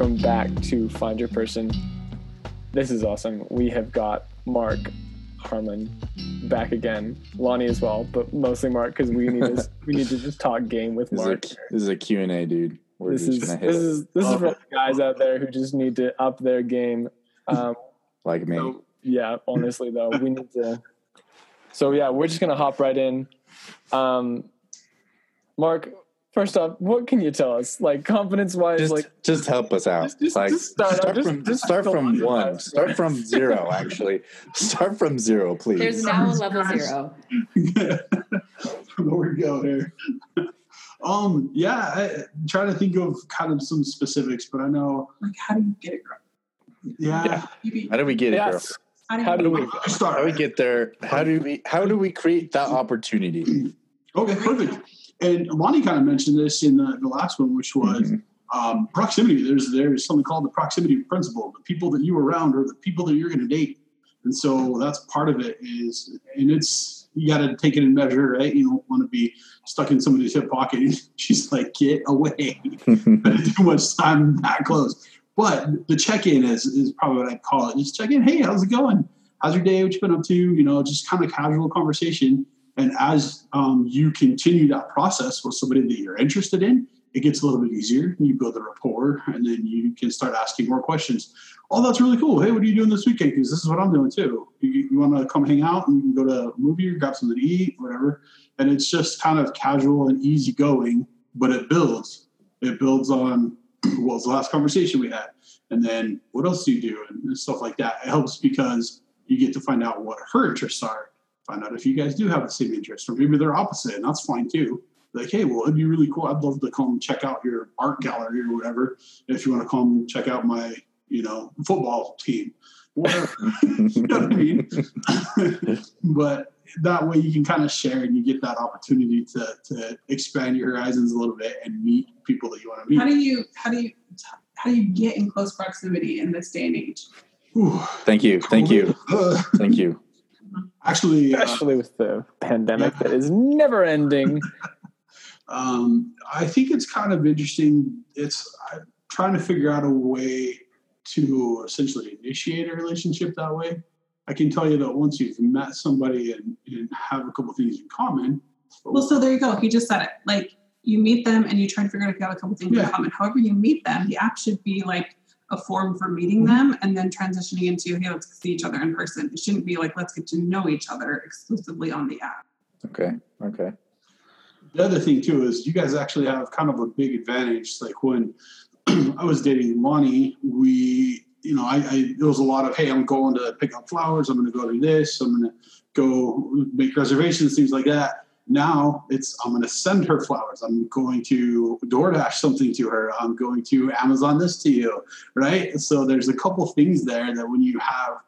guys, welcome back to Find Your Person. This is awesome. We have got Mark Harmon back again, Lonnie as well, but mostly Mark because we need to we need to just talk game with This is, a, Mark. this is a Q&A, dude. We're This just is gonna this hit it is this is for the guys out there who just need to up their game. Um, like me. so, yeah, honestly though, we need to. So yeah, we're just gonna hop right in. Um, Mark, first off, what can you tell us, like confidence wise, just, like just help us out. Just- just- like just start out. From just start from on. one. Start from zero. Actually, start from zero, please. There's now a level zero. don't where to go here. um, yeah, I, I'm trying to think of kind of some specifics, but I know, Like, how do you get it, girl? yeah. Yeah. How do we get it, girl? how do how do we? Start. How do we get there? How do we? How do we create that opportunity? Okay, perfect. And Lonnie kind of mentioned this in the, the last one, which was Mhm. um, proximity. There's there's something called the proximity principle. The people that you are around are the people that you're going to date, and so that's part of it. Is and it's you got to take it in measure, right? You don't want to be stuck in somebody's hip pocket. She's like, get away. Too much time that close. But the check in is is probably what I'd call it. Just check in. Hey, how's it going? How's your day? What you been up to? You know, just kind of casual conversation. And as um, you continue that process with somebody that you're interested in, it gets a little bit easier. You build a rapport, and then you can start asking more questions. Oh, that's really cool. Hey, what are you doing this weekend? Because this is what I'm doing too. You, you want to come hang out and go to a movie or grab something to eat, whatever. And it's just kind of casual and easygoing, but it builds. It builds on what was the last conversation we had, and then what else do you do, and stuff like that. It helps because you get to find out what her interests are find out if you guys do have the same interest or maybe they're opposite and that's fine too like hey well it'd be really cool i'd love to come check out your art gallery or whatever if you want to come check out my you know football team whatever you know what i mean but that way you can kind of share and you get that opportunity to, to expand your horizons a little bit and meet people that you want to meet. how do you, how do you, how do you get in close proximity in this day and age? Whew. Thank you. Thank you. Thank you. Actually uh, especially with the pandemic that is never ending. Um, I think it's kind of interesting. It's I'm trying to figure out a way to essentially initiate a relationship that way. I can tell you that once you've met somebody and, and have a couple things in common, Well, so there you go. He just said it. Like, you meet them and you try to figure out if you have a couple things Yeah. in common. However, you meet them, the app should be like a form for meeting Mm-hmm. them and then transitioning into, hey, let's see each other in person. It shouldn't be like, let's get to know each other exclusively on the app. Okay. Okay. the other thing too is you guys actually have kind of a big advantage. Like when I was dating Lonnie, we, you know, I, I there was a lot of, hey, I'm going to pick up flowers. I'm going to go do this. I'm going to go make reservations, things like that. Now it's I'm going to send her flowers. I'm going to DoorDash something to her. I'm going to Amazon this to you, right? So there's a couple things there that when you have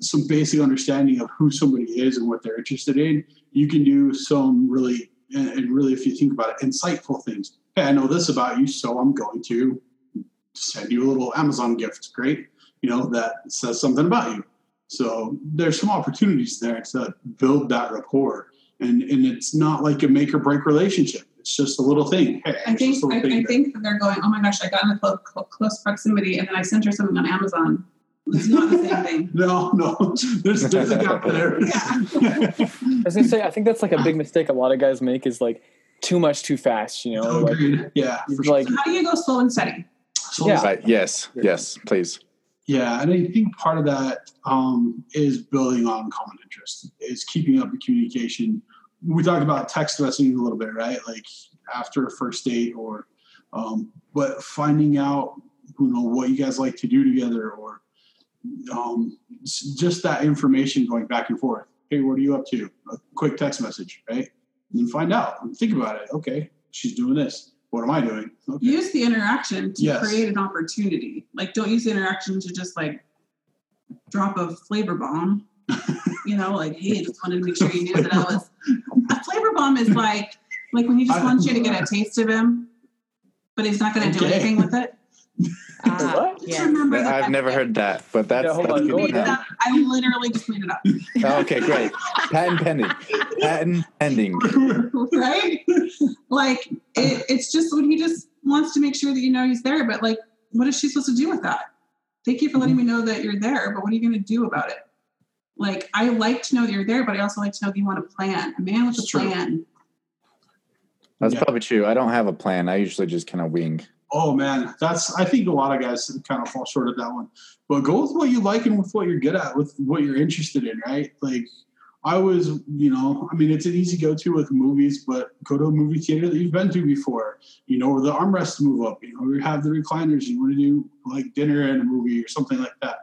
some basic understanding of who somebody is and what they're interested in, you can do some really and, really, if you think about it, insightful things. Hey, I know this about you, so I'm going to send you a little Amazon gift. Great, you know that says something about you. So there's some opportunities there to build that rapport, and and it's not like a make or break relationship. It's just a little thing. Hey, I think just a I, little I think that they're going, oh my gosh, I got in a close, close proximity and then I sent her something on Amazon. It's not the same thing. no, no, there's there's a gap there. Yeah. I was gonna say, I think that's like a big mistake a lot of guys make is like too much too fast. You know, Oh, like, agreed. Yeah, for sure. like How do you go slow and steady? So Yeah. Right. Yes. Yes. Please. Yeah, and I think part of that um, is building on common interest, is keeping up the communication. We talked about text messaging a little bit, right? Like after a first date, or um, but finding out, you know, what you guys like to do together, or um, just that information going back and forth. Hey, what are you up to? A quick text message, right? And find out. Think about it. Okay, she's doing this. What am I doing? Okay. Use the interaction to Yes. create an opportunity. Like, don't use the interaction to just like drop a flavor bomb. you know, like, hey, I just wanted to make sure you knew that I was. A flavor bomb is like, like when he just wants you to get a taste of him, but he's not going to do anything with it. Ah, What? Yeah. remember that. I've never heard that, but that's, Yeah, hold that's on, good go to Made it know. up. I literally just made it up. Oh, okay, great. Patent pending. Patent pending. right? Like it, it's just when he just wants to make sure that you know he's there, but like what is she supposed to do with that? Thank you for letting me know that you're there, but what are you going to do about it? Like, I like to know that you're there, but I also like to know that you want a plan. A man with a true. plan. That's Yeah. probably true. I don't have a plan. I usually just kind of wing. Oh man, that's I think a lot of guys kind of fall short of that one. But go with what you like and with what you're good at, with what you're interested in, right? Like I was, you know, I mean, it's an easy go-to with movies, but go to a movie theater that you've been to before. You know, where the armrests move up. You know, we have the recliners. You want to do like dinner and a movie or something like that.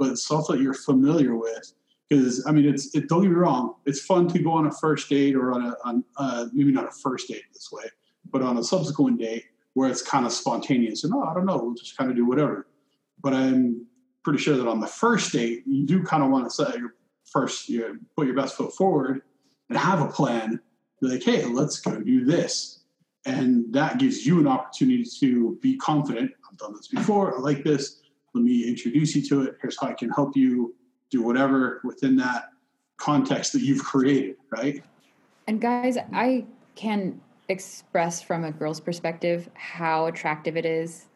But stuff that you're familiar with, because I mean, it's it. Don't get me wrong, it's fun to go on a first date or on a on uh, maybe not a first date this way, but on a subsequent date where it's kind of spontaneous and oh, I don't know, we'll just kind of do whatever. But I'm pretty sure that on the first date, you do kind of want to set your first, you know, put your best foot forward and have a plan. Be like, hey, let's go do this. And that gives you an opportunity to be confident. I've done this before. I like this. Let me introduce you to it. Here's how I can help you do whatever within that context that you've created, right? And guys, I can express from a girl's perspective how attractive it is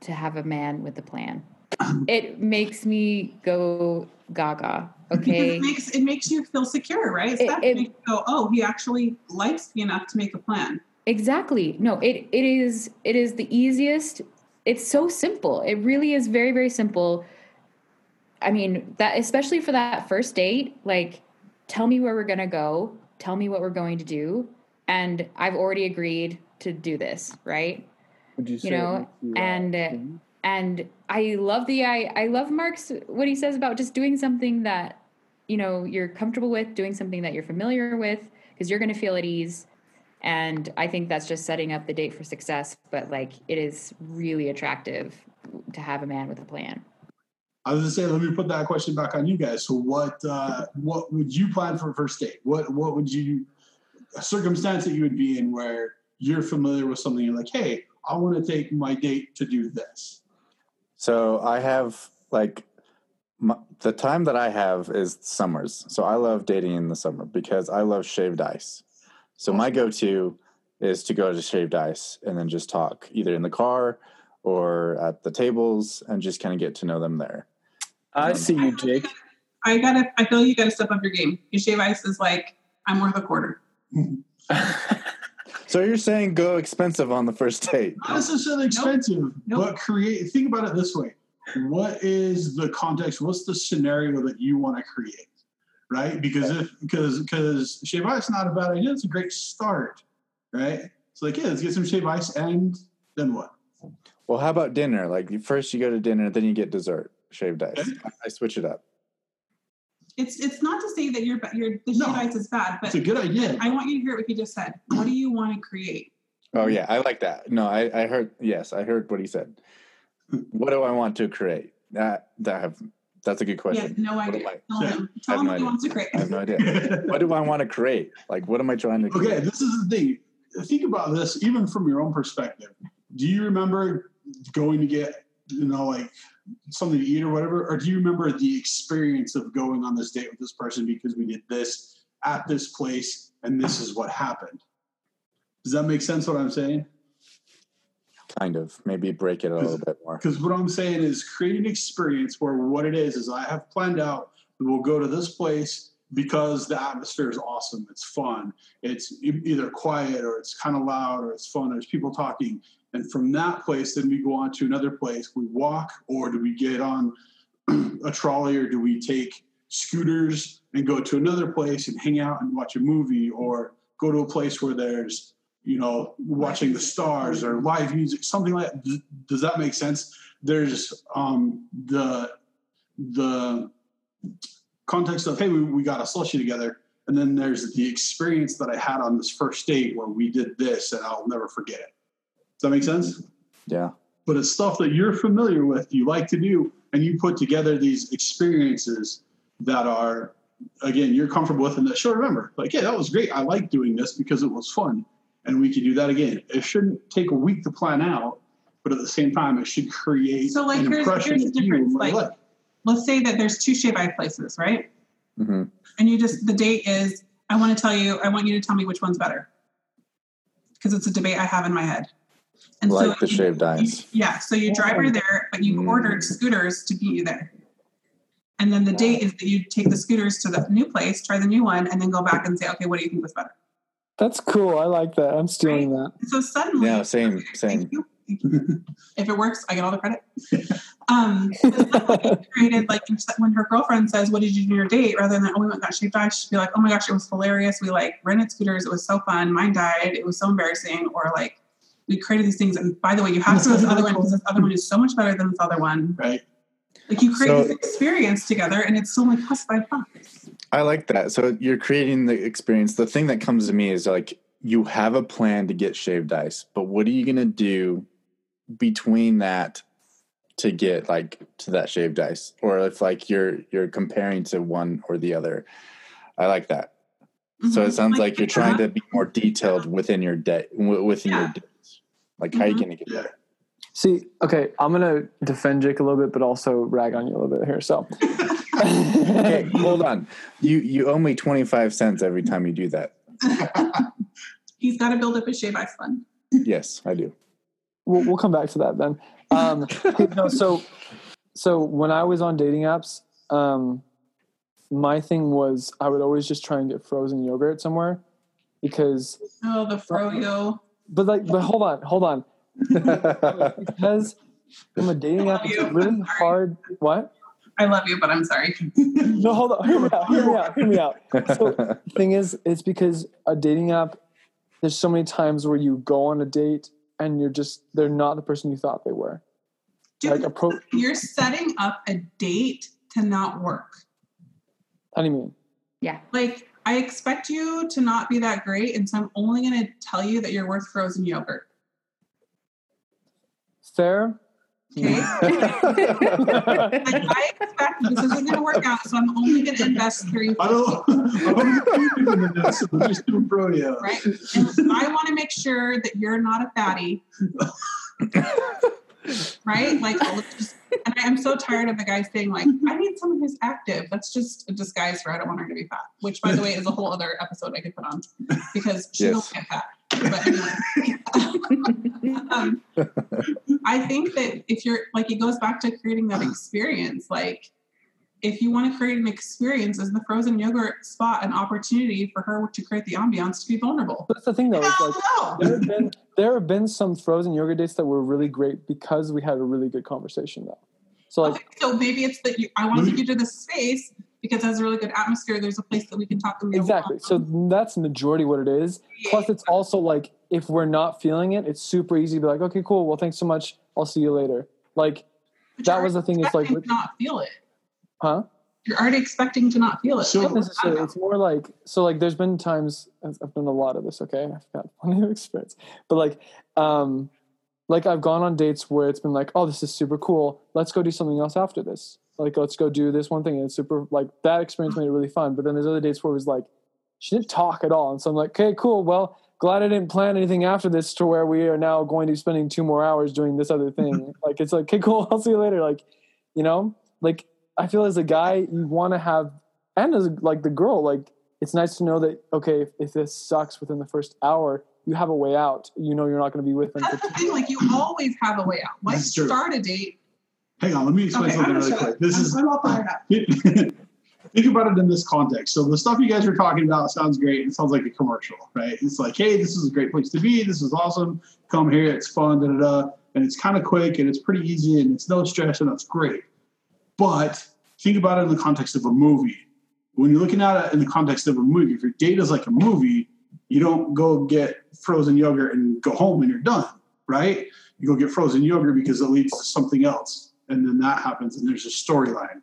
to have a man with a plan. It makes me go gaga. Because Okay. it makes it makes you feel secure, right? It's It- that it- makes you go, oh, he actually likes me enough to make a plan. Exactly. No, it it is it is the easiest. It's so simple. It really is very very simple. I mean, that especially for that first date, like tell me where we're going to go, tell me what we're going to do, and I've already agreed to do this, right? Would you say You it know, you, uh, and uh, mhm. and I love the I I love Mark's what he says about just doing something that you know you're comfortable with, doing something that you're familiar with, because you're going to feel at ease. And I think that's just setting up the date for success. But like, it is really attractive to have a man with a plan. I was gonna say, let me put that question back on you guys. So, what uh, what would you plan for a first date? What what would you a circumstance that you would be in where you're familiar with something? You're like, hey, I want to take my date to do this. So I have like my, the time that I have is summers. So I love dating in the summer because I love shaved ice. So my go-to is to go to shaved ice and then just talk either in the car or at the tables and just kind of get to know them there. I um, see you, Jake. I gotta I feel you gotta step up your game. Your shave ice is like, I'm worth a quarter. So you're saying go expensive on the first date? Not necessarily expensive, Nope. but create. Think about it this way: What is the context? What's the scenario that you want to create? Right? Because if because because shave ice is not a bad idea. It's a great start, right? It's like yeah, let's get some shave ice, and then what? Well, how about dinner? Like first you go to dinner, then you get dessert, shaved ice. Okay. I, I switch it up. It's it's not to say that your your the No. shave ice is bad, but It's a good idea. I want you to hear what you just said. What do you want to create? Oh yeah, I like that. No, I, I heard. Yes, I heard what he said. What do I want to create? That that have that's a good Yes, question. no idea. am I- Tell him. Tell have him no what he wants to create. I have no idea. what do I want to create? Like, what am I trying to? Create? Okay, this is the thing. Think about this, even from your own perspective. Do you remember going to get, you know, like something to eat or whatever, or do you remember the experience of going on this date with this person because we did this at this place and this is what happened? Does that make sense? What I'm saying? Kind of. Maybe break it a little bit more. Because what I'm saying is create an experience where what it is is I have planned out that we'll go to this place because the atmosphere is awesome. It's fun. It's either quiet or it's kind of loud or it's fun. There's people talking. And from that place, then we go on to another place. We walk or do we get on a trolley or do we take scooters and go to another place and hang out and watch a movie or go to a place where there's you know watching the stars or live music something like that? Does- that make sense? There's um the the context of hey we, we got a slushy together and then there's the experience that i had on this first date where we did this and i'll never forget it that make sense Yeah. but it's stuff that you're familiar with, you like to do, and you put together these experiences that are, again, you're comfortable with, and that sure remember, like, yeah, that was great. I like doing this because it was fun, and we could do that again. It shouldn't take a week to plan out, but at the same time, it should create So, like, an here's- impression here's the you difference, and what you like- Let's say that there's two shave ice places, right? hmm And you just the date is I want to tell you I want you to tell me which one's better because it's a debate I have in my head. And like the you- shaved ice. Yeah, so you drive her there, but you Mm. ordered scooters to meet you there. And then the date is that you take the scooters to the new place, try the new one, and then go back and say, okay, what do you think was better? That's cool. I like that. I'm stealing that. So suddenly, Yeah, same, same. Thank you. If it works, I get all the credit. Um, so suddenly you created like when her girlfriend says, "What did you do your date?" Rather than, "Oh, we went and got shaved ice," she'd be like, "Oh my gosh, it was hilarious. We like rented scooters. It was so fun. Mine died. It was so embarrassing." Or like, we created these things, and by the way, you have to go to this other one because this other one is so much better than this other one. Right. Like you create So- this experience together, and it's only cost five bucks. I like that. So you're creating the experience. The thing that comes to me is like you have a plan to get shaved ice, but what are you going to do between that to get like to that shaved ice? Or if like you're you're comparing to one or the other. I like that. So Mhm. it sounds like you're trying uh, to be more detailed within your day w- within your Yeah. Dates. Like how are you going to get Yeah. there? See, okay, I'm gonna defend Jake a little bit, but also rag on you a little bit here. So, Okay, hold on. You you owe me 25 cents every time you do that. He's got to build up his shave ice fund. Yes, I do. we'll, we'll come back to that then. Um, no, so so when I was on dating apps, um, my thing was I would always just try and get frozen yogurt somewhere because, Oh, the froyo. But like, but hold on, hold on, because from a dating app, it's really hard. What? I love you, but I'm sorry. No, hold on. Hear me out. Hear me out. Hear me out. So the thing is, it's because a dating app. There's so many times where you go on a date and you're just they're not the person you thought they were. Dude, Like appro- you're setting up a date to not work. How do you mean? Yeah. Like, I expect you to not be that great, and so I'm only going to tell you that you're worth frozen yogurt. Fair. Okay? like, I expect this isn't going to work out, so I'm only going to invest three. I don't. I don't believe in this. so we're just doing pro, yeah. Right? And I want to make sure that you're not a fatty. right? Like, I'll just, and I am so tired of the guy saying, like, I need someone who's active. That's just a disguise for I don't want her to be fat, which, by the way, is a whole other episode I could put on because she Yes. don't get fat. But anyway, um, I think that if you're like, it goes back to creating that experience. Like, if you want to create an experience, is the frozen yogurt spot an opportunity for her to create the ambiance to be vulnerable? That's the thing though. Hell like no. there have been there have been some frozen yogurt dates that were really great because we had a really good conversation though. So like okay, so maybe it's that you, I want to take you to this space because it has a really good atmosphere. There's a place that we can talk exactly. So that's majority what it is. Plus it's also like if we're not feeling it, it's super easy to be like, okay, cool. Well, thanks so much. I'll see you later. Like, But that was the thing, it's like- not feel it. huh? You're already expecting to not feel it. So- Not necessarily. It's more like so. Like, there's been times I've done a lot of this. Okay, I've got plenty of experience. But like, um, like I've gone on dates where it's been like, oh, this is super cool. Let's go do something else after this. Like, let's go do this one thing, and it's super. Like that experience made it really fun. But then there's other dates where it was like, she didn't talk at all, and so I'm like, okay, cool. Well, glad I didn't plan anything after this to where we are now going to be spending two more hours doing this other thing. like, it's like, okay, cool. I'll see you later. Like, you know, like I feel as a guy, you want to have, and as like the girl, like it's nice to know that okay, if, if this sucks within the first hour, you have a way out. You know, you're not going to be with them That's the thing. Like you always have a way out. Why That's true. start a date? Hang on, let me explain Okay, I'm something gonna really shut quick. up. This I'm, is I'm all fired think about it in this context. So the stuff you guys are talking about sounds great. It sounds like a commercial, right? It's like, hey, this is a great place to be. This is awesome. Come here. It's fun. Da da da. And it's kind of quick and it's pretty easy and it's no stress and that's great. But think about it in the context of a movie. When you're looking at it in the context of a movie, if your date is like a movie, you don't go get frozen yogurt and go home and you're done, right? You go get frozen yogurt because it leads to something else. And then that happens and there's a storyline.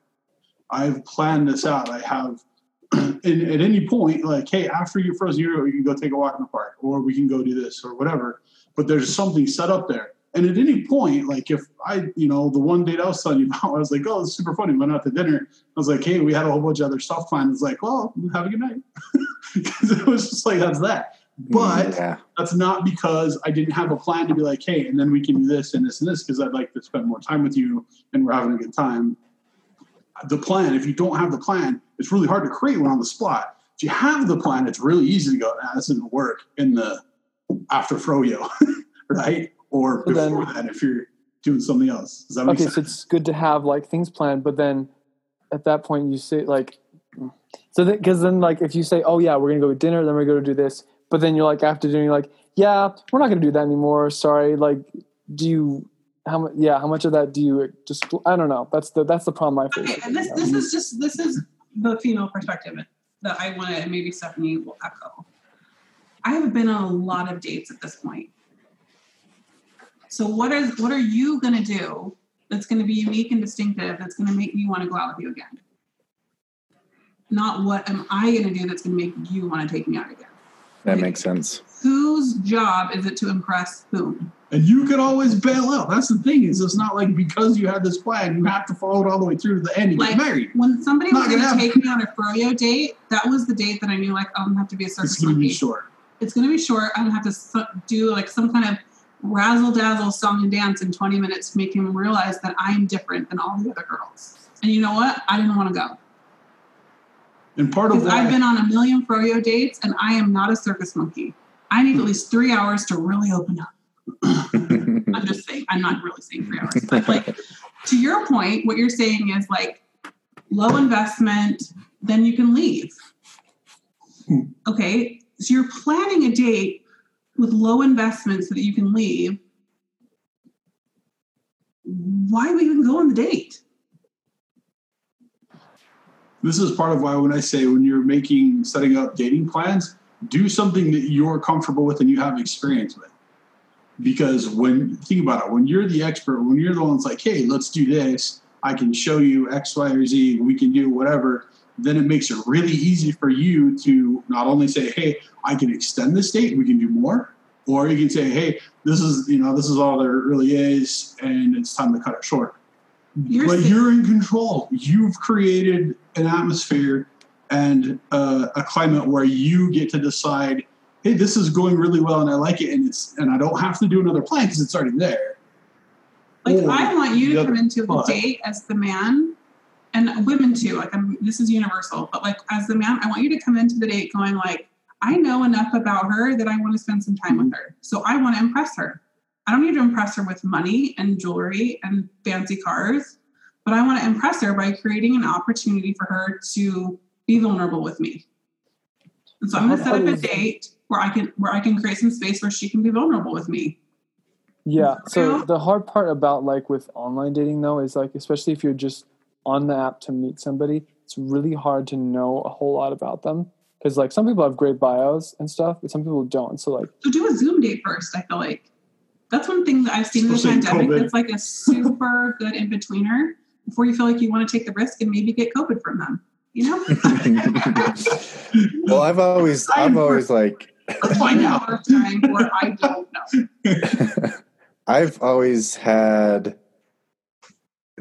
I've planned this out. I have, and at any point, like, hey, after your frozen yogurt, we can go take a walk in the park, or we can go do this, or whatever. But there's something set up there. And at any point, like, if I, you know, the one date I was telling you about, I was like, oh, it's super funny. Went out to dinner. I was like, hey, we had a whole bunch of other stuff planned. It's like, well, have a good night. Because it was just like, that's that. But mm, yeah, that's not because I didn't have a plan to be like, hey, and then we can do this and this and this because I'd like to spend more time with you and we're having a good time. The plan, if you don't have the plan, it's really hard to create one on the spot. If you have the plan, it's really easy to go, nah, this didn't work in the after froyo, right? Or So then- before that if you're doing something else. Does that make okay, sense? so it's good to have like things planned, but then at that point you say like, so because then like if you say, oh yeah, we're gonna go to dinner, then we're gonna do this, but then you're like after dinner, you're like, yeah, we're not gonna do that anymore. Sorry. Like, do you? How much? Yeah, how much of that do you just? I don't know. That's the that's the problem I face. Okay, and this this is just this is the female perspective that I want to, and maybe Stephanie will echo. I have been on a lot of dates at this point. So what is what are you going to do that's going to be unique and distinctive that's going to make me want to go out with you again? Not what am I going to do that's going to make you want to take me out again? That makes sense. Whose job is it to impress whom? And you can always bail out. That's the thing is it's not like because you had this plan, you have to follow it all the way through to the end and Like get married. when somebody Not was going gonna take me on a froyo date, that was the date that I knew like oh, I'm gonna have to be a circus It's gonna be short. it's going to be short. I'm going to have to su- do like some kind of razzle dazzle song and dance in 20 minutes to make him realize that I'm different than all the other girls. And you know what? I didn't want to go And part of because why I've been on a million froyo dates and I am not a circus monkey. I need at least three hours to really open up. I'm just saying, I'm not really saying three hours, but like to your point, what you're saying is like low investment, then you can leave. Hmm. Okay, so you're planning a date with low investment so that you can leave. Why would even go on the date? this is part of why when I say when you're making setting up dating plans, do something that you're comfortable with and you have experience with. Because when think about it, when you're the expert, when you're the one that's like, hey, let's do this, I can show you X, Y, or Z, we can do whatever, then it makes it really easy for you to not only say, hey, I can extend this date, we can do more, or you can say, hey, this is you know, this is all there really is, and it's time to cut it short You're but saying- you're in control. You've created an atmosphere and uh, a climate where you get to decide, hey, this is going really well and I like it, and it's and I don't have to do another plan because it's already there. Like Or I want you to come into the date as the man, and women too. Like I'm, this is universal, but like as the man, I want you to come into the date going like, I know enough about her that I want to spend some time with her. So I want to impress her. I don't need to impress her with money and jewelry and fancy cars, but I want to impress her by creating an opportunity for her to be vulnerable with me. And so I'm going to set up a date where I can where I can create some space where she can be vulnerable with me. Yeah. So the hard part about like with online dating though is like especially if you're just on the app to meet somebody, it's really hard to know a whole lot about them because like some people have great bios and stuff, but some people don't. So like So do a Zoom date first. I feel like that's one thing that I've seen in the pandemic. COVID. That's like a super good in betweener before you feel like you want to take the risk and maybe get COVID from them. You know, well, I've always, I've always like, let's find out our time where I don't know. I've always had.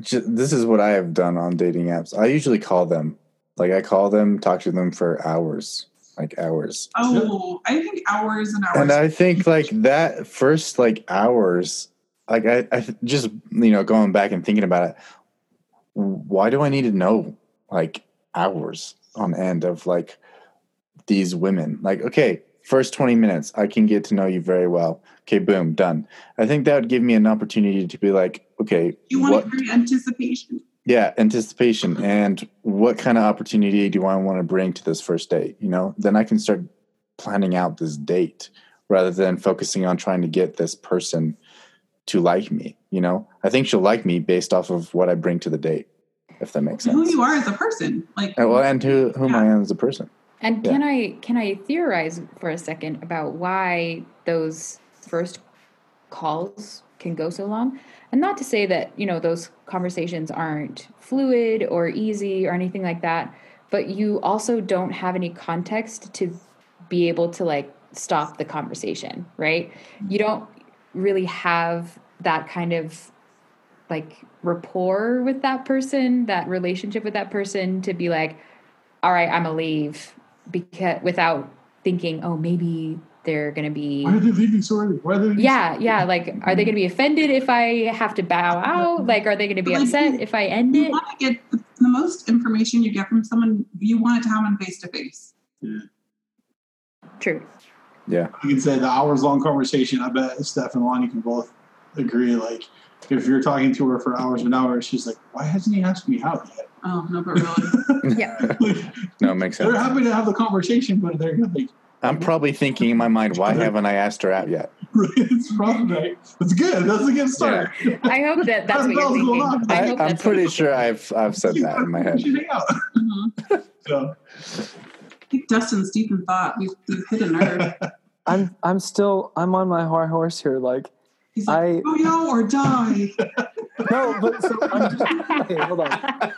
Ju- This is what I have done on dating apps. I usually call them, like I call them, talk to them for hours, like hours. Oh, I think hours and hours. And I think like that first like hours, like I, I just you know going back and thinking about it. Why do I need to know like hours on end of like these women? Like, okay, first twenty minutes, I can get to know you very well. Okay, boom, done. I think that would give me an opportunity to be like, okay, you want what to create anticipation. yeah, anticipation and what kind of opportunity do I want to bring to this first date? You know, then I can start planning out this date rather than focusing on trying to get this person to like me. You know, I think she'll like me based off of what I bring to the date, if that makes sense. Who you are as a person, like And, well, and who whom I am as a person. And Yeah. can I can I theorize for a second about why those first calls can go so long? And not to say that, you know, those conversations aren't fluid or easy or anything like that, but you also don't have any context to be able to like stop the conversation, right? You mm-hmm. don't really have that kind of like rapport with that person, that relationship with that person to be like, all right, I'm gonna leave because without thinking, oh, maybe they're gonna be Why are they leaving so early? Why are they leaving yeah, yeah. Like, are they gonna be offended if I have to bow out? Like, are they gonna be Like, upset you- if I end you it? want to get the, the most information you get from someone. You want it to happen face to face. Yeah. True. Yeah. You can say the hours long conversation. I bet Steph and Lonnie can both agree. Like, if you're talking to her for hours and hours, she's like, "Why hasn't he asked me out yet?" Oh no, but really, Yeah. like, No, it makes sense. they're happy to have the conversation, but they're gonna like, I'm probably thinking in my mind, why haven't I asked her out yet? "It's probably right. That's good. That's a good start." I hope that that's what you're How's it going thinking. I, I I'm pretty what- sure I've I've said that in my head. We should hang out. Mhm. So, I think Dustin's deep in thought. We've, we've hit a nerve. I'm I'm still I'm on my high horse here. Like He's like, I oh no, or die. no, but so I'm just okay. Hold on.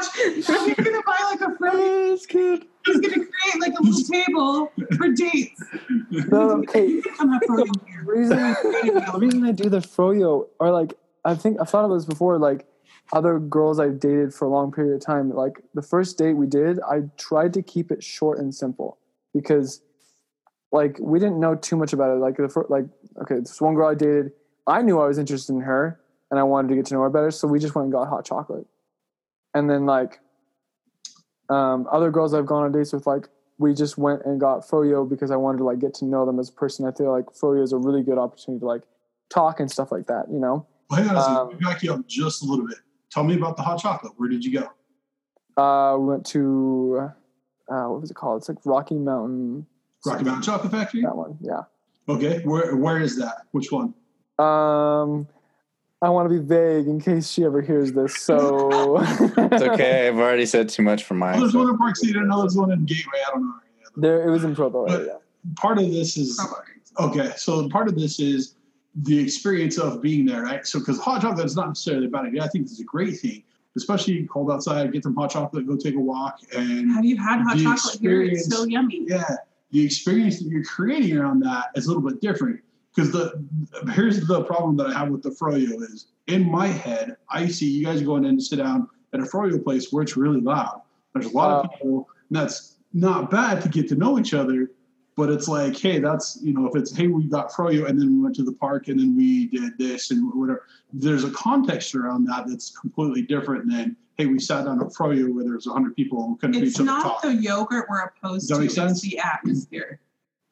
So He's gonna buy like a friend. He's gonna create like a little table for dates. no, okay. You can come have here. The reason, the reason I do the froyo or like I think I've thought of this before. Like other girls I've dated for a long period of time. Like the first date we did, I tried to keep it short and simple because like we didn't know too much about it. Like the first, like okay, this one girl I dated, I knew I was interested in her and I wanted to get to know her better, so we just went and got hot chocolate. And then like um, other girls I've gone on dates with, like we just went and got froyo because I wanted to like get to know them as a person. I feel like froyo is a really good opportunity to like talk and stuff like that. You know, Well, hang on. Um, Let me back you up just a little bit. Tell me about the hot chocolate. Where did you go? uh, we went to uh, what was it called? It's like Rocky Mountain. Rocky Mountain Chocolate Factory. That one, yeah. Okay. Where Where is that? Which one? Um, I want to be vague in case she ever hears this. So It's okay. I've already said too much for mine. there's so- one in Park City. I know there's one in Gateway. I don't know. there, it was in Provo area. Part of this is okay. So part of this is the experience of being there, right? So because hot chocolate is not necessarily a bad idea. I think it's a great thing, especially cold outside. Get some hot chocolate. Go take a walk and Have you had hot chocolate here? It's so yummy. yeah, the experience that you're creating around that is a little bit different. Because the here's the problem that I have with the froyo is in my head, I see you guys going in to sit down at a froyo place where it's really loud. There's a lot Wow. of uh. people, and that's not bad to get to know each other. But it's like, hey, that's you know, if it's hey, we got froyo, and then we went to the park, and then we did this and whatever. There's a context around that that's completely different than hey, we sat down at froyo where there's 100 people and couldn't hear It's each other not talk. the yogurt we're opposed Does that to. make It's the atmosphere.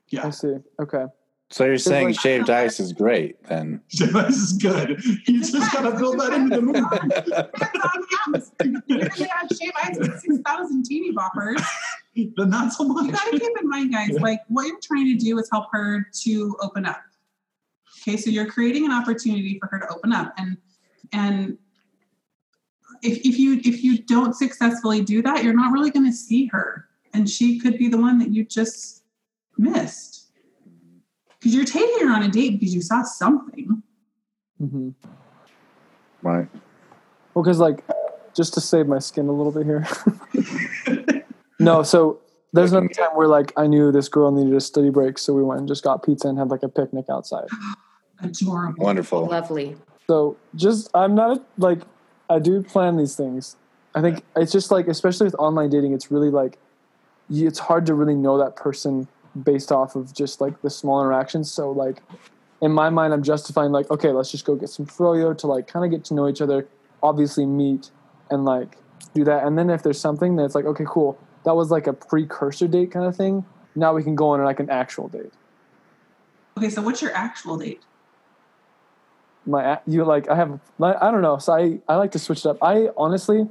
Yeah. I see. Okay. So you're saying like- shaved ice is great then? this is good. You just gotta build that into the movie. Depends on the atmosphere. You're gonna have shave ice with six thousand teeny boppers. Then not so You much. gotta keep in mind, guys, like what you're trying to do is help her to open up. Okay, so you're creating an opportunity for her to open up. And and if, if you if you don't successfully do that, you're not really gonna see her. And she could be the one that you just missed. Because you're taking her on a date because you saw something. Mm-hmm. Right. Well, because like, just to save my skin a little bit here. no, so there's another time where like I knew this girl needed a study break, so we went and just got pizza and had like a picnic outside. Adorable. Wonderful. Lovely. So just I'm not like I do plan these things. I think it's just like especially with online dating, it's really like you, it's hard to really know that person based off of just like the small interactions. So like in my mind, I'm justifying like okay, let's just go get some froyo to like kind of get to know each other, obviously meet and like do that. And then if there's something that's like okay, cool, that was like a precursor date kind of thing. Now we can go on like an actual date. Okay, so what's your actual date? my you like I have I I don't know. So I I like to switch it up. I honestly,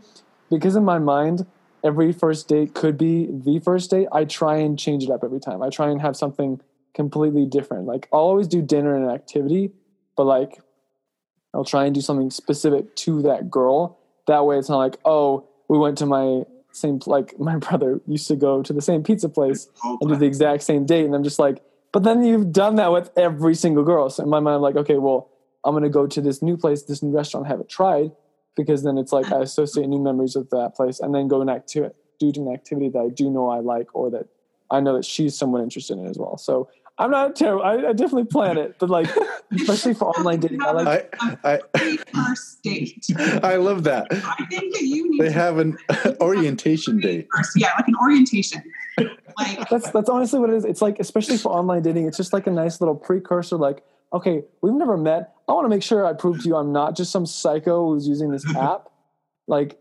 because in my mind, every first date could be the first date. I try and change it up every time. I try and have something completely different. Like I'll always do dinner and an activity, but like I'll try and do something specific to that girl. That way, it's not like oh we went to my same like my brother used to go to the same pizza place and do the exact same date. And I'm just like, but then you've done that with every single girl. So in my mind, I'm like, okay, well, I'm gonna go to this new place, this new restaurant I haven't tried, because then it's like I associate new memories with that place, and then go and act to do an activity that I do know I like, or that I know that she's somewhat interested in as well. So I'm not terrible. I, I definitely plan it, but like, especially for online dating, I like. I I first date. I love that. I think that you need They to have an orientation date. first, yeah, like an orientation. Like That's that's honestly what it is. It's like, especially for online dating, it's just like a nice little precursor. Like, okay, we've never met. I want to make sure I prove to you I'm not just some psycho who's using this app. Like,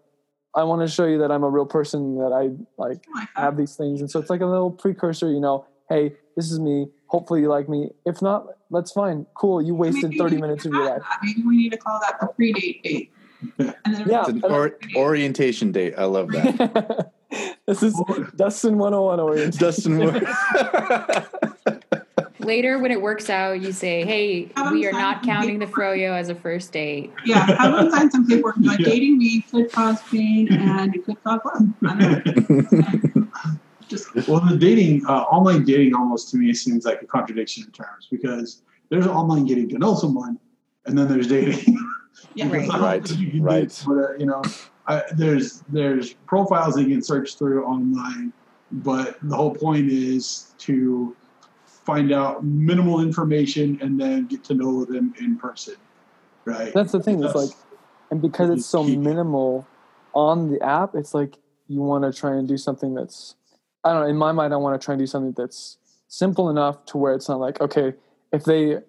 I want to show you that I'm a real person. That I like oh have these things, and so it's like a little precursor. You know, hey, this is me. hopefully you like me. If not, that's fine. Cool. You wasted Maybe 30 we minutes of your life. that. Maybe we need to call that the pre-date date. And then Yeah. It's an or, orientation date. I love that. this is Dustin 101 orientation. Dustin. Later, when it works out, you say, "Hey, Have we are not counting the paperwork. froyo as a first date." Yeah, have them sign some paperwork. Like Yeah. dating me could cause pain and it could cause love. I know. Just Well, the dating, uh, online dating almost to me seems like a contradiction in terms because there's online getting to know someone and then there's dating. yeah, Right. Right, you right. date, But, uh, you know, I, there's there's profiles that you can search through online, but the whole point is to find out minimal information and then get to know them in person, right? That's the thing. It's like, and because it's so minimal on the app, it's like you want to try and do something that's, I don't know. In my mind, I want to try and do something that's simple enough to where it's not like, okay, if they,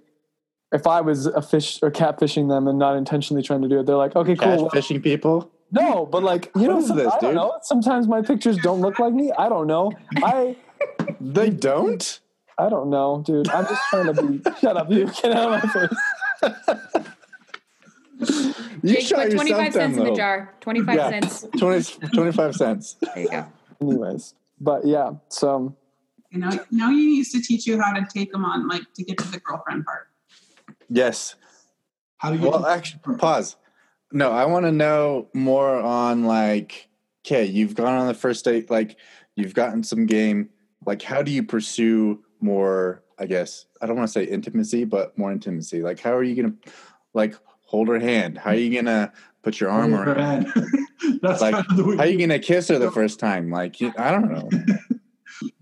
if I was a fish or catfishing them and not intentionally trying to do it, they're like, okay, cool. Cash well- fishing people. no, but like you know, some- this, I don't dude? know. Sometimes my pictures don't look like me. I don't know. I They don't. I don't know, dude. I'm just trying to be. shut up, you. Get out of my face. You Jake, shot put twenty-five cents down, in the jar. Twenty-five Yeah. cents. 20, 25 cents. There you go. Anyways, but yeah. So you know, now you needs to teach you how to take them on, like to get to the girlfriend part. Yes. How do you Well, actually, pause. No, I want to know more on like, okay, you've gone on the first date, like you've gotten some game. Like, how do you pursue more? I guess I don't want to say intimacy, but more intimacy. Like, how are you gonna like hold her hand? How are you gonna put your arm Hold her around? hand. That's Like, kind of the way How are you gonna kiss her the first time? Like, you, I don't know.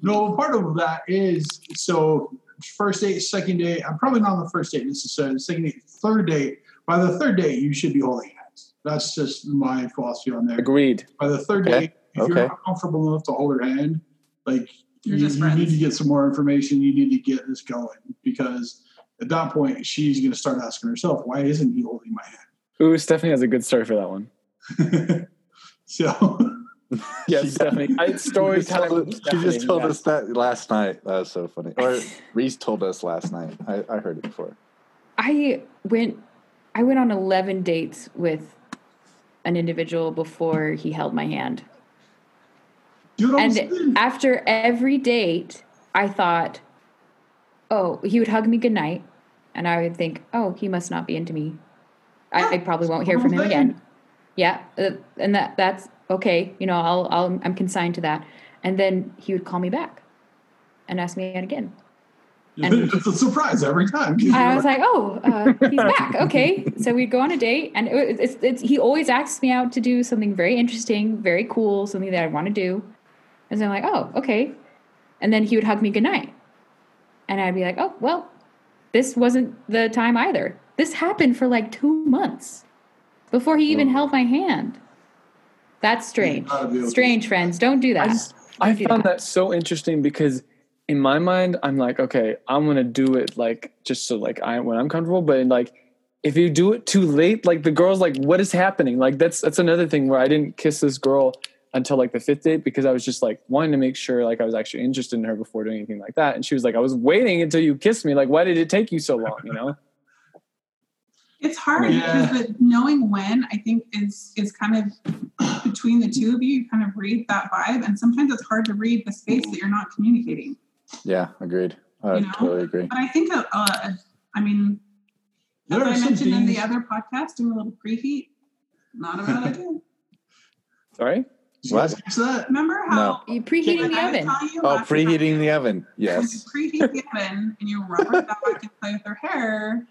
No, part of that is so first date, second date. I'm probably not on the first date necessarily. Second date, third date. By the third date, you should be holding hands. That's just my philosophy on there. Agreed. By the third Okay, date, if okay. you're not comfortable enough to hold her hand, like You're you, just you need to get some more information. You need to get this going because at that point, she's going to start asking herself, "Why isn't he holding my hand? Ooh, Stephanie has a good story for that one. so. Yes, She- Stephanie. I, story She just time. told, with she just told yes. us that last night. That was so funny. Or Reese told us last night. I, I heard it before. I went I went on 11 dates with an individual before he held my hand. Do what I'm And after every date, I thought, "Oh, he would hug me goodnight." And I would think, "Oh, he must not be into me. I, I probably won't hear from him again." Yeah, uh, and that that's okay. You know, I'll I'll I'm consigned to that. And then he would call me back and ask me out again. and- it's a surprise every time. I was like, oh, uh, he's back. Okay. So we'd go on a date, and it, it's, it's, he always asks me out to do something very interesting, very cool, something that I want to do. And so I'm like, oh, okay. And then he would hug me goodnight. And I'd be like, oh, well, this wasn't the time either. This happened for like two months before he even Whoa. held my hand. That's strange. gotta. Strange, friends. Don't do that. I just I Don't do found that. that so interesting because in my mind I'm like, okay, I'm gonna do it like just so like I when I'm comfortable, but like if you do it too late, like the girl's like, what is happening? Like that's that's another thing where I didn't kiss this girl until like the fifth date because I was just like wanting to make sure like I was actually interested in her before doing anything like that. And she was like, I was waiting until you kissed me. Like, why did it take you so long? You know? It's hard Yeah. because the knowing when I think is is kind of between the two of you. You kind of read that vibe, and sometimes it's hard to read the space that you're not communicating. Yeah, agreed. I You know? totally agree. But I think, uh, uh, I mean, as There are I some mentioned in the other podcast, doing a little preheat, not a bad idea. Sorry? Did you What? that? Remember how You preheating the I oven. Oh, last time, preheating the oven. When you Yes. preheat the oven and you rub it back and play with her hair,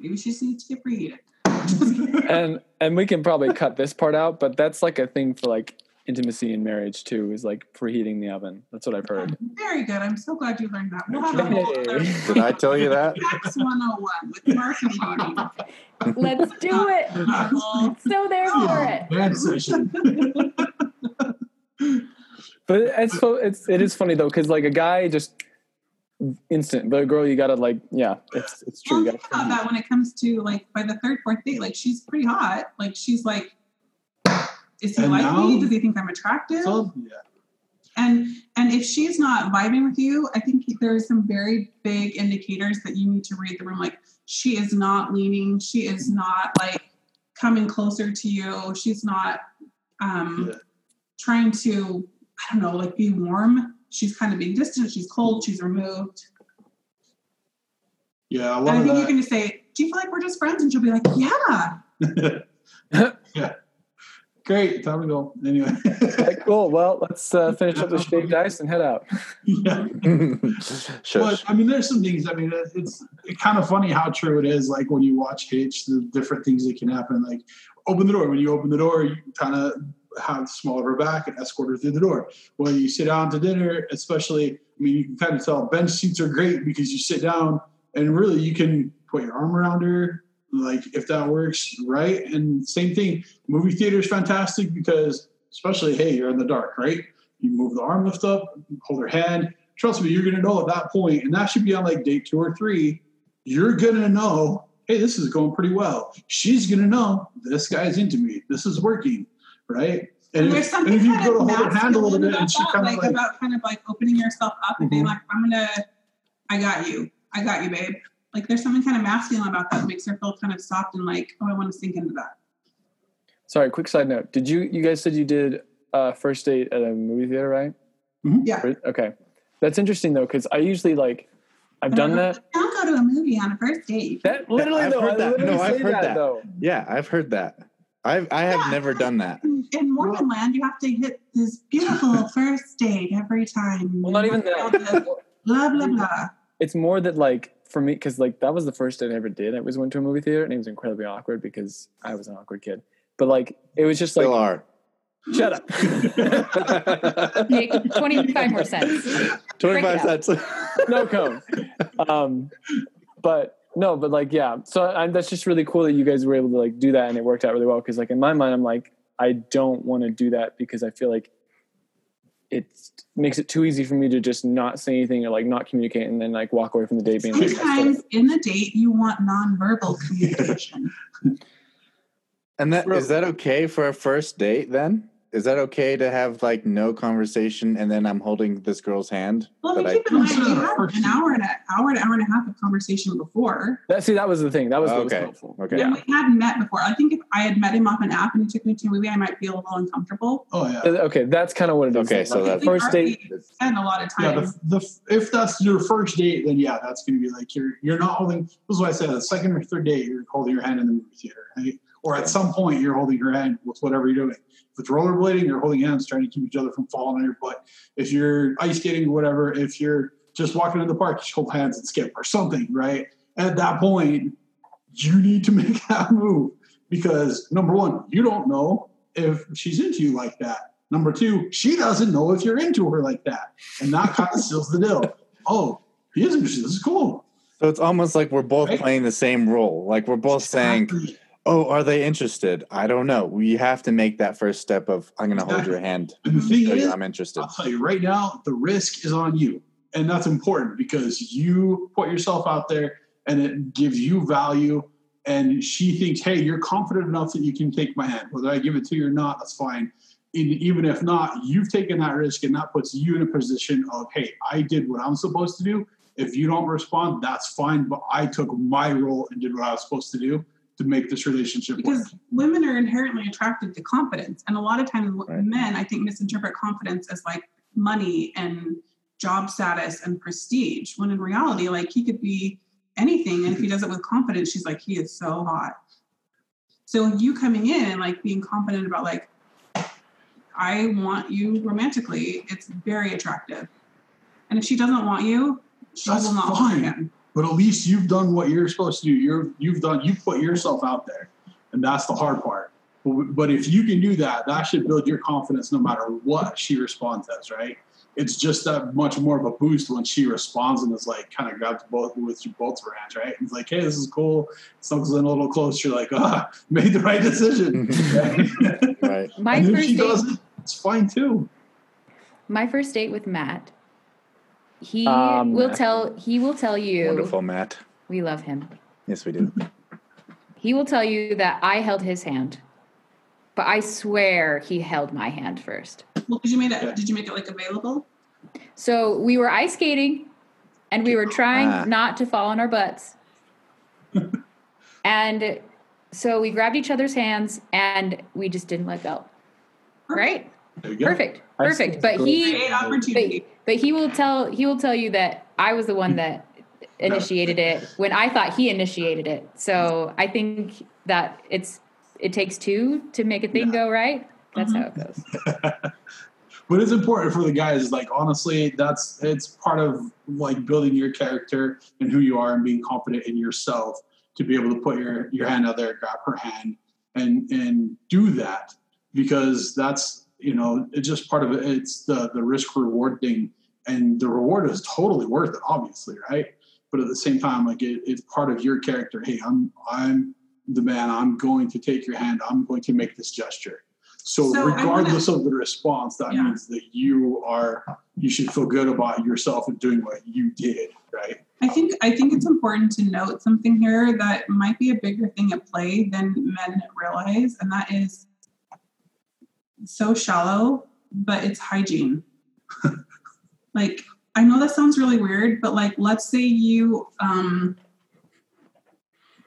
maybe she just needs to get preheated. and and we can probably cut this part out, but that's like a thing for like intimacy in marriage too, is like preheating the oven. That's what I've heard. Very good. I'm so glad you learned that. We'll have a whole other Did I tell you that? Tax 101 with Mark and Bonnie. Let's do it. So there for oh. it. Bad session. But it's so it's it is funny though because like a guy just instant, but a girl you gotta like yeah, it's it's true. Well, You think gotta, about that when it comes to like by the third, fourth date, like she's pretty hot. Like she's like, is he And like now- me? Does he think I'm attractive? So, yeah. And and if she's not vibing with you, I think there's some very big indicators that you need to read the room. Like she is not leaning, she is not like coming closer to you, she's not um Yeah. Trying to, I don't know, like be warm. She's kind of being distant, she's cold, she's removed. Yeah, a And lot I of think you that. can just say, Do you feel like we're just friends? And she'll be like, Yeah. yeah. Great. Time to go. Anyway. Okay, cool. Well, let's uh, finish up the shaved ice and head out. yeah. Shush. But I mean, there's some things. I mean, it- it's kind of funny how true it is. Like when you watch Hitch, the different things that can happen. Like open the door. When you open the door, you kind of have small of her back and escort her through the door. When you sit down to dinner, especially, I mean, you can kind of tell bench seats are great because you sit down and really you can put your arm around her, like if that works, right? And same thing, movie theater is fantastic because, especially, hey, you're in the dark, right? You move the arm lift up, hold her hand. Trust me, you're gonna know at that point, and that should be on like date two or three. You're gonna know, hey, this is going pretty well. She's gonna know this guy's into me. This is working, right? And if- there's something and if you kind go of to hold her hand a little masculine bit, about and she that, kind of like, like, about kind of like opening yourself up and being Mhm. like, I'm gonna, I got you, I got you, babe. Like there's something kind of masculine about that that makes her feel kind of soft and like, oh, I want to sink into that. Sorry, quick side note. Did you you guys said you did uh, first date at a movie theater, right? Yeah. Okay, that's interesting though because I usually like I've done that. I don't go to a movie on a first date. That literally I've though. heard that. literally No, I've say heard that. though. yeah, I've heard that. I've I have Yeah. never done that. In in Mormon land, you have to hit this beautiful first date every time. Well, not even that. Blah blah blah. It's more that like for me because like that was the first date I ever did. I was went to a movie theater and it was incredibly awkward because I was an awkward kid. But like it was just like Still are. shut up. Make 25 more cents. Twenty Break five it cents. no cone. Um, but no, but like yeah. So I, that's just really cool that you guys were able to like do that and it worked out really well. Because like in my mind, I'm like I don't want to do that because I feel like it makes it too easy for me to just not say anything or like not communicate and then like walk away from the date being like, Sometimes in the date, you want nonverbal communication. And that that is that okay for a first date then? Is that okay to have like no conversation and then I'm holding this girl's hand? Well, that we I- keep in mind Consider we had an hour and a hour and hour and a half of conversation before. that see that was the thing. That was what was Okay. helpful. Okay. Yeah. And we hadn't met before. I think if I had met him off an app and he took me to a movie, I might feel a little uncomfortable. oh yeah. Okay, that's kind of what it is. Okay, so the that- first date. Spend a lot of Yeah, time. the, the if that's your first date, then yeah, that's going to be like you're you're not holding. This is why I said the second or third date, you're holding your hand in the movie theater, right? Or at some point, you're holding your hand with whatever you're doing. If it's rollerblading, you're holding hands, trying to keep each other from falling on your butt. If you're ice skating or whatever, if you're just walking in the park, just hold hands and skip or something, right? At that point, you need to make that move because number one, you don't know if she's into you like that. Number two, she doesn't know if you're into her like that. And that kind of seals the deal. Oh, he is interested. This is cool. So it's almost like we're both Right. playing the same role. Like we're both saying. "Oh, are they interested?" I don't know. We have to make that first step of I'm going to hold your hand. And the thing is, I'm interested. I'll tell you right now, the risk is on you. And that's important because you put yourself out there and it gives you value. And she thinks, hey, you're confident enough that you can take my hand. Whether I give it to you or not, that's fine. And even if not, you've taken that risk and that puts you in a position of, hey, I did what I'm supposed to do. If you don't respond, that's fine. But I took my role and did what I was supposed to do to make this relationship work. because women are inherently attracted to confidence and a lot of times Right. men i think misinterpret confidence as like money and job status and prestige when in reality like he could be anything and if he does it with confidence she's like he is so hot so you coming in and like being confident about like i want you romantically it's very attractive and if she doesn't want you she That's will not fine. Again. but at least you've done what you're supposed to do. You're you've done you put yourself out there, and that's the hard part. But, but if you can do that, that should build your confidence no matter what she responds as. Right? It's just that much more of a boost when she responds and is like kind of grabs both with you both of her hands. Right? And it's like, hey, this is cool. Snuggles in a little close. You're like, ah, made the right decision. right. My and if first she date, doesn't, it's fine too. my first date with Matt. He Um, will Matt. tell he will tell you Wonderful, Matt. we love him. Yes, we do. He will tell you that I held his hand. But I swear he held my hand first. Well, did you make it? Yeah. Did you make it like available? So we were ice skating and we were trying Ah. not to fall on our butts. and so we grabbed each other's hands and we just didn't let go. Right? There you go. Perfect. I Perfect. But he but, but he will tell he will tell you that I was the one that initiated it when I thought he initiated it. So I think that it's it takes two to make a thing go right. That's mm-hmm. how it goes. but it's important for the guys like honestly that's it's part of like building your character and who you are and being confident in yourself to be able to put your your hand out there grab her hand and and do that because that's you know it's just part of it. It's the the risk reward thing. And the reward is totally worth it obviously right? But at the same time like it, it's part of your character. Hey i'm i'm the man. I'm going to take your hand. I'm going to make this gesture. So, So regardless of the response, that Yeah. means that you are you should feel good about yourself and doing what you did, right? I think I think it's important to note something here that might be a bigger thing at play than men realize, and that is so shallow, but it's hygiene. like I know that sounds really weird, but like let's say you um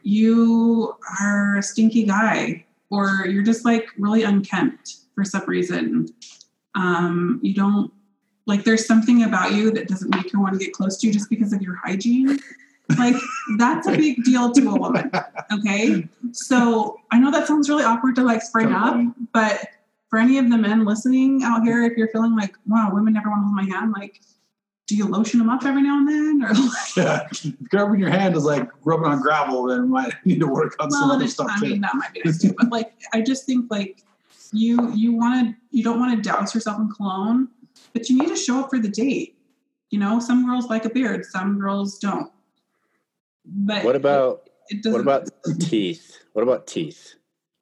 you are a stinky guy or you're just like really unkempt for some reason. Um, you don't like there's something about you that doesn't make her want to get close to you just because of your hygiene. Like that's a big deal to a woman. Okay. So I know that sounds really awkward to like spring up, but for any of the men listening out here, if you're feeling like, wow, women never want to hold my hand, like, do you lotion them up every now and then? Or like, Yeah, grabbing your hand is like rubbing on gravel. Then might need to work on some other it- stuff I too. mean, that might be nice too. But like, I just think like you you want to you don't want to douse yourself in cologne, but you need to show up for the date. You know, some girls like a beard, some girls don't. But What about it, it what about teeth? What about teeth?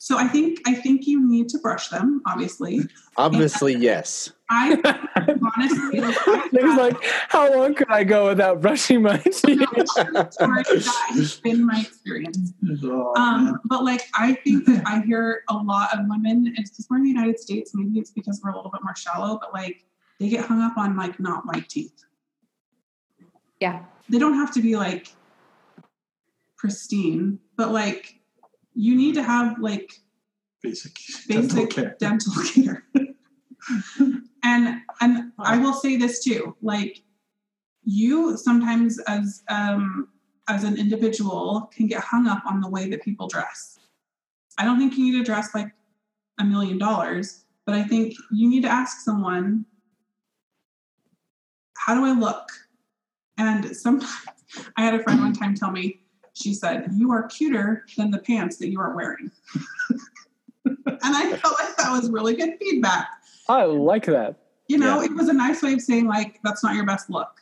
So I think I think you need to brush them. Obviously, Obviously, yes. I honestly like, I like, how long could I go without brushing my teeth? No, sorry, that has been my experience. Oh. Um, but like I think that I hear a lot of women, it's because we're in the United States, maybe it's because we're a little bit more shallow, but like they get hung up on like not white teeth. Yeah. They don't have to be like pristine, but like you need to have like basic, dental basic care. dental care. and and I will say this too, like you sometimes as um as an individual can get hung up on the way that people dress. I don't think you need to dress like a million dollars, but I think you need to ask someone, how do I look? And sometimes I had a friend one time tell me, she said, You are cuter than the pants that you are wearing. and I felt like that was really good feedback. I like that. You know, Yeah. it was a nice way of saying, like, that's not your best look.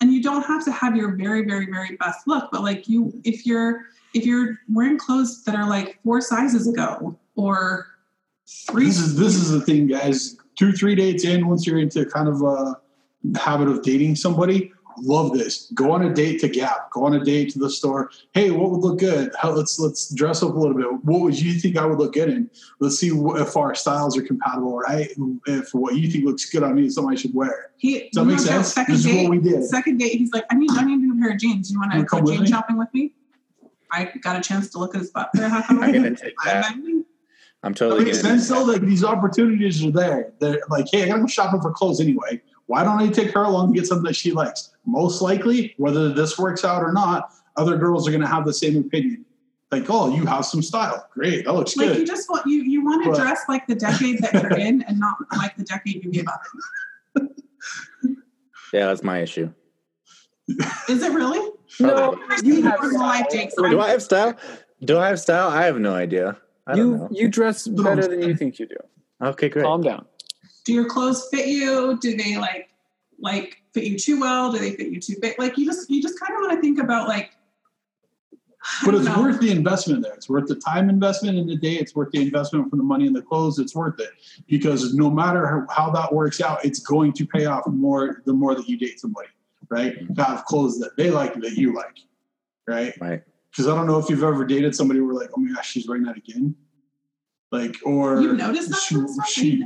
And you don't have to have your very, very, very best look, but like you if you're if you're wearing clothes that are like four sizes ago or three This is this is the thing, guys. Two three dates in, once you're into kind of a habit of dating somebody, love this. Go on a date to Gap. Go on a date to the store. Hey, what would look good? How, let's let's dress up a little bit. What would you think I would look good in? Let's see wh- if our styles are compatible, right? If what you think looks good on me is something I should wear. he Does that make sense? Second This is date, what we did. second date, he's like, I need I need a new pair of jeans. You want to go come jean shopping with me? I got a chance to look at his butt for a half hour. I'm gonna take I'm that. I'm That totally makes gonna. sense though. Like these opportunities are there. They're like, hey, I gotta go shopping for clothes anyway. Why don't I take her along and get something that she likes? Most likely, whether this works out or not, other girls are gonna have the same opinion. Like, oh, you have some style. Great, that looks Like you just want you you want to But- dress like the decade that you're in and not like the decade you gave up. Yeah, that's my issue. Is it really? No, you have Your life, Jake, so Do I'm- I have style? Do I have style? I have no idea. I don't you know. you dress better than you think you do. Okay, great. Calm down. Do your clothes fit you? Do they like like fit you too well? Do they fit you too big? Like you just you just kind of want to think about like But it's know. worth the investment there. It's worth the time investment in the day. It's worth the investment for the money and the clothes. It's worth it because no matter how, how that works out, it's going to pay off more the more that you date somebody, right? Mm-hmm. To have clothes that they like that you like, right? Right. Because I don't know if you've ever dated somebody where like, oh my gosh, she's wearing that again, like or You've noticed that she, from she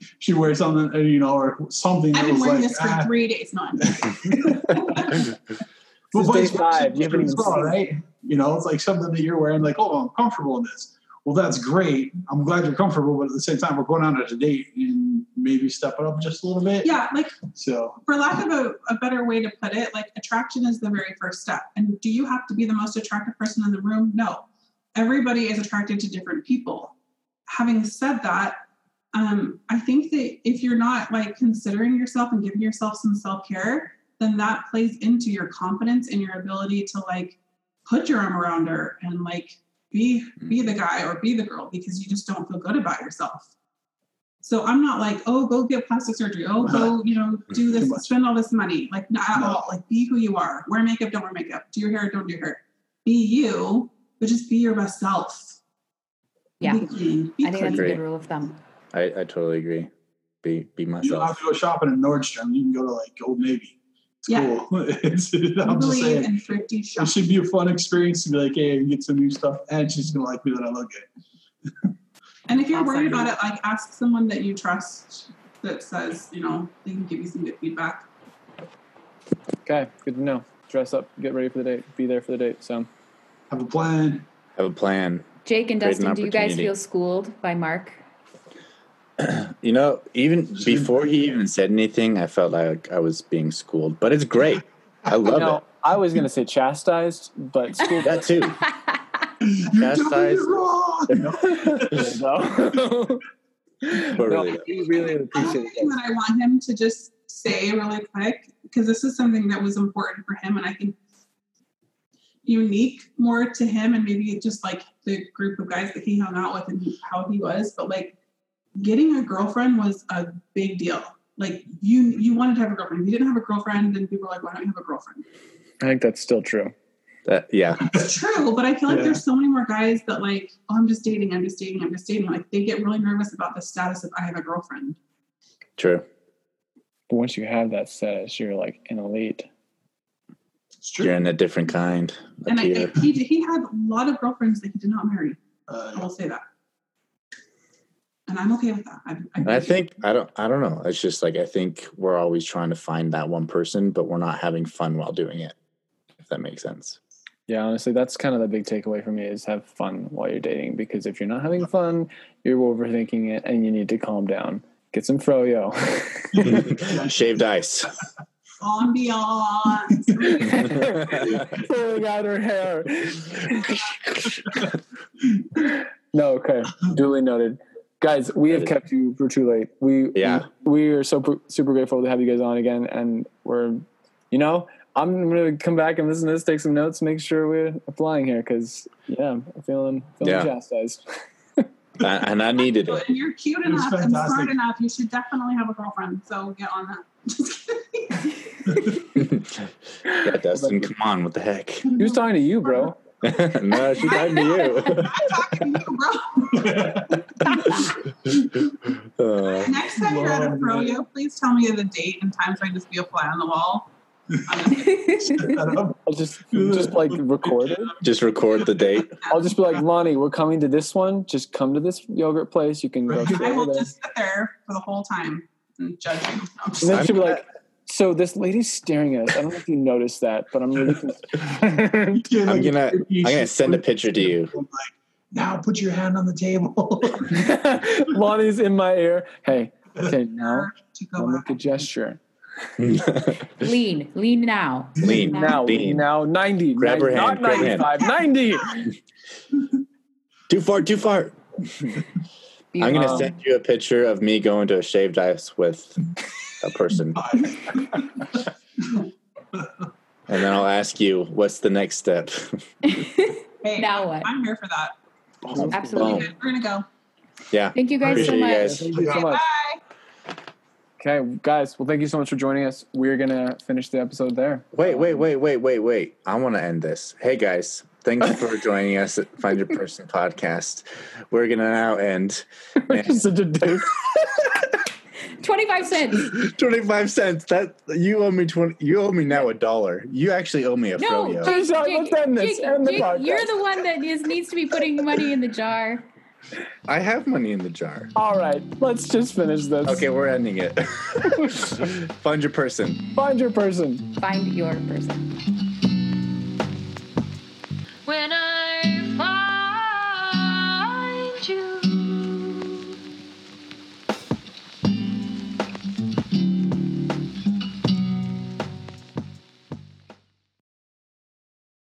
she wear something, uh, you know, or something I've that been was wearing like, this for ah. three days. No, I'm. Well, This is vice day five. You haven't as even well, seen right? You know, it's like something that you're wearing, like, oh, I'm comfortable in this. Well, that's great. I'm glad you're comfortable, but at the same time, we're going on a date and maybe step it up just a little bit. yeah, like So, for lack of a, a better way to put it, like attraction is the very first step. And do you have to be the most attractive person in the room? No. Everybody is attracted to different people. Having said that, um, I think that if you're not like considering yourself and giving yourself some self care, then that plays into your confidence and your ability to like put your arm around her and like be be the guy or be the girl because you just don't feel good about yourself. So I'm not like, oh, go get plastic surgery. Oh, go, you know, do this, spend all this money. Like, not at all. Like, be who you are. Wear makeup, don't wear makeup. Do your hair, don't do your hair. Be you, but just be your best self. Yeah. Be clean. Be I think clean. that's a Agree. good rule of thumb. I, I totally agree. Be be myself. you don't have myself. to go shopping at Nordstrom. You can go to like Old Navy. It's Yeah. cool. It's, We I'm just saying. in thrifty It shopping. should be a fun experience to be like, hey, I can get some new stuff, and she's gonna like me that I look good. And if you're Awesome. worried about it, like ask someone that you trust that says, you know, they can give you some good feedback. Okay, good to know. Dress up, get ready for the date, be there for the date. So Have a plan. Have a plan. Jake and Great an Dustin, do you guys feel schooled by Mark? You know, even before he even said anything, I felt like I was being schooled. But it's great. I love no, it. I was gonna say chastised, but schooled. That too. Chastised. done it wrong. no. But no, really, we really Another appreciate it. that I want him to just say really quick, because this is something that was important for him, and I think unique more to him, and maybe just like the group of guys that he hung out with and how he was. But like, getting a girlfriend was a big deal. Like you, you wanted to have a girlfriend. If you didn't have a girlfriend, then people were like, "Why don't you have a girlfriend?" I think that's still true. that yeah. It's true, but I feel like Yeah. there's so many more guys that like, "Oh, I'm just dating. I'm just dating. I'm just dating." Like they get really nervous about the status of "I have a girlfriend." True. But once you have that status, you're like an elite. It's true. You're in a different kind. And I, tier. I, he he had a lot of girlfriends that he did not marry. I Uh, will say that, and I'm okay with that. I, I, I think I don't I don't know. It's just like I think we're always trying to find that one person, but we're not having fun while doing it. If that makes sense. Yeah, honestly, that's kind of the big takeaway for me is have fun while you're dating because if you're not having fun, you're overthinking it and you need to calm down. Get some froyo. Shaved ice. Ambiance. Pulling out her hair. no, okay. Duly noted. Guys, we have kept you for too late. We Yeah. we, are so pr- super grateful to have you guys on again, and we're, you know, I'm gonna come back and listen to this, take some notes, make sure we're applying here, because yeah, I'm feeling feeling Yeah. chastised. and and I needed it. and you're cute enough and smart enough. You should definitely have a girlfriend. So get on that. Just kidding. yeah, Dustin, come on, what the heck? He was talking to you, bro. no, she's talking to I'm talking to you, bro. Uh, Next time you're at a Lord, froyo, please tell me the date and time so I can just be a fly on the wall. I'm just kidding. I'll just just like record it. just record the date. I'll just be like, Lonnie, we're coming to this one. Just come to this yogurt place. You can go. Right. I will there. just sit there for the whole time and judge I'm just And then she'll be like, "So this lady's staring at us. I don't know if you noticed that, but I'm really concerned." I'm gonna I'm gonna send a picture to you. Like, now put your hand on the table. Lonnie's in my ear. Hey, okay, now to I'll make a gesture. lean, lean now. Lean. Now, Lean. now, ninety. Grab her hand, Not grab her hand. ninety-five. Ninety. too far, too far. I'm gonna Um, send you a picture of me going to a shaved ice with a person, and then I'll ask you, "What's the next step?" Hey, Now what? I'm here for that. Absolutely. Boom. We're gonna go. Yeah. Thank you guys so you much. guys. Thank you so much. bye. Okay, guys. Well, thank you so much for joining us. We're gonna finish the episode there. Wait, wait, wait, wait, wait, wait. I want to end this. Hey guys, thanks for joining us at Find Your Person podcast. We're gonna now end. Such a dick. Twenty-five cents. Twenty-five cents. That you owe me twenty. You owe me now a dollar. You actually owe me a No, froyo. Jake, Let's end this. The you're the one that is needs to be putting money in the jar. I have money in the jar. All right, let's just finish this. Okay, we're ending it. Find your person. Find your person. Find your person. When